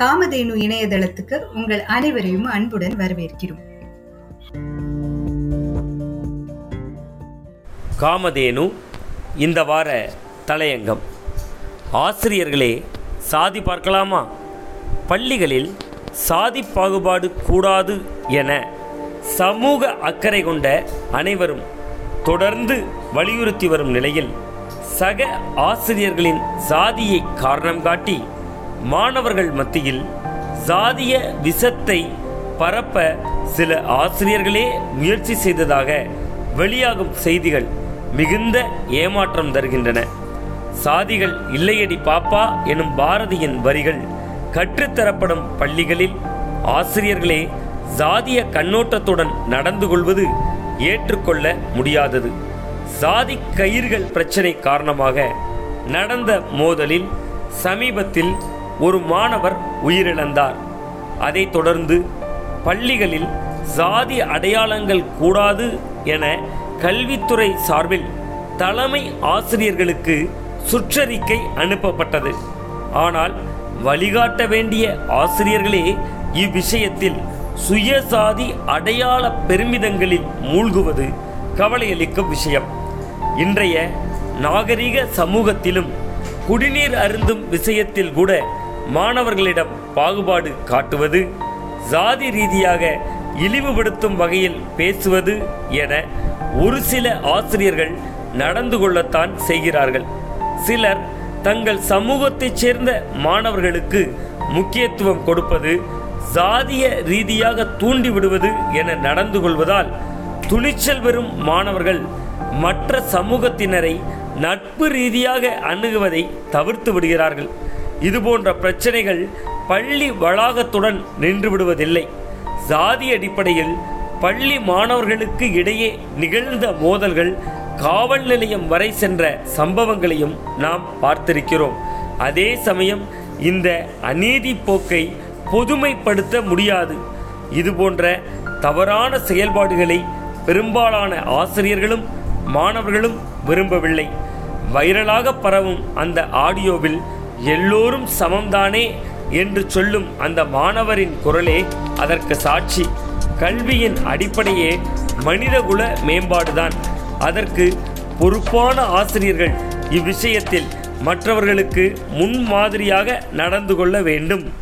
காமதேனு இணையதளத்துக்கு உங்கள் அனைவரையும் அன்புடன் வரவேற்கிறோம். காமதேனு இந்த வார தலையங்கம். ஆசிரியர்களே சாதி பார்க்கலாமா? பள்ளிகளில் சாதி பாகுபாடு கூடாது என சமூக அக்கறை கொண்ட அனைவரும் தொடர்ந்து வலியுறுத்தி வரும் நிலையில் சக ஆசிரியர்களின் சாதியை காரணம் காட்டி மாணவர்கள் மத்தியில் சாதிய விஷத்தை பரப்ப சில ஆசிரியர்களே முயற்சி செய்ததாக வெளியாகும் செய்திகள் மிகுந்த ஏமாற்றம் தருகின்றன. சாதிகள் இல்லையடி பாப்பா எனும் பாரதியின் வரிகள் கற்றுத்தரப்படும் பள்ளிகளில் ஆசிரியர்களே சாதிய கண்ணோட்டத்துடன் நடந்து கொள்வது ஏற்றுக்கொள்ள முடியாதது. சாதி கயிர்கள் பிரச்சனை காரணமாக நடந்த மோதலில் சமீபத்தில் ஒரு மாணவர் உயிரிழந்தார். அதைத் தொடர்ந்து பள்ளிகளில் சாதி அடையாளங்கள் கூடாது என கல்வித்துறை சார்பில் தலைமை ஆசிரியர்களுக்கு சுற்றறிக்கை அனுப்பப்பட்டது. ஆனால் வழிகாட்ட வேண்டிய ஆசிரியர்களே இவ்விஷயத்தில் சுயசாதி அடையாள பெருமிதங்களில் மூழ்குவது கவலையளிக்கும் விஷயம். இன்றைய நாகரிக சமூகத்திலும் குடிநீர் அருந்தும் விஷயத்தில் கூட மாணவர்களிடம் பாகுபாடு காட்டுவது சாதி ரீதியாக இழிவுபடுத்தும் வகையில் பேசுவது என ஒரு சில ஆசிரியர்கள் நடந்து கொள்ளத்தான் செய்கிறார்கள். சிலர் தங்கள் சமூகத்தைச் சேர்ந்த மாணவர்களுக்கு முக்கியத்துவம் கொடுப்பது சாதிய ரீதியாக தூண்டிவிடுவது என நடந்து கொள்வதால் துணிச்சல் பெறும் மாணவர்கள் மற்ற சமூகத்தினரை நட்பு ரீதியாக அணுகுவதை தவிர்த்து விடுகிறார்கள். இதுபோன்ற பிரச்சனைகள் பள்ளி வளாகத்துடன் நின்றுவிடுவதில்லை சாதி அடிப்படையில் பள்ளி மாணவர்களுக்கு இடையே நிகழ்ந்த மோதல்கள் காவல் நிலையம் வரை சென்ற சம்பவங்களையும் நாம் பார்த்திருக்கிறோம். அதே சமயம் இந்த அநீதி போக்கை பொதுமைப்படுத்த முடியாது. இதுபோன்ற தவறான செயல்பாடுகளை பெரும்பாலான ஆசிரியர்களும் மாணவர்களும் விரும்பவில்லை. வைரலாக பரவும் அந்த ஆடியோவில் எல்லோரும் சமம்தானே என்று சொல்லும் அந்த மாணவரின் குரலே அதற்கு சாட்சி. கல்வியின் அடிப்படையே மனிதகுல மேம்பாடுதான். அதற்கு பொறுப்பான ஆசிரியர்கள் இவ்விஷயத்தில் மற்றவர்களுக்கு முன்மாதிரியாக நடந்து கொள்ள வேண்டும்.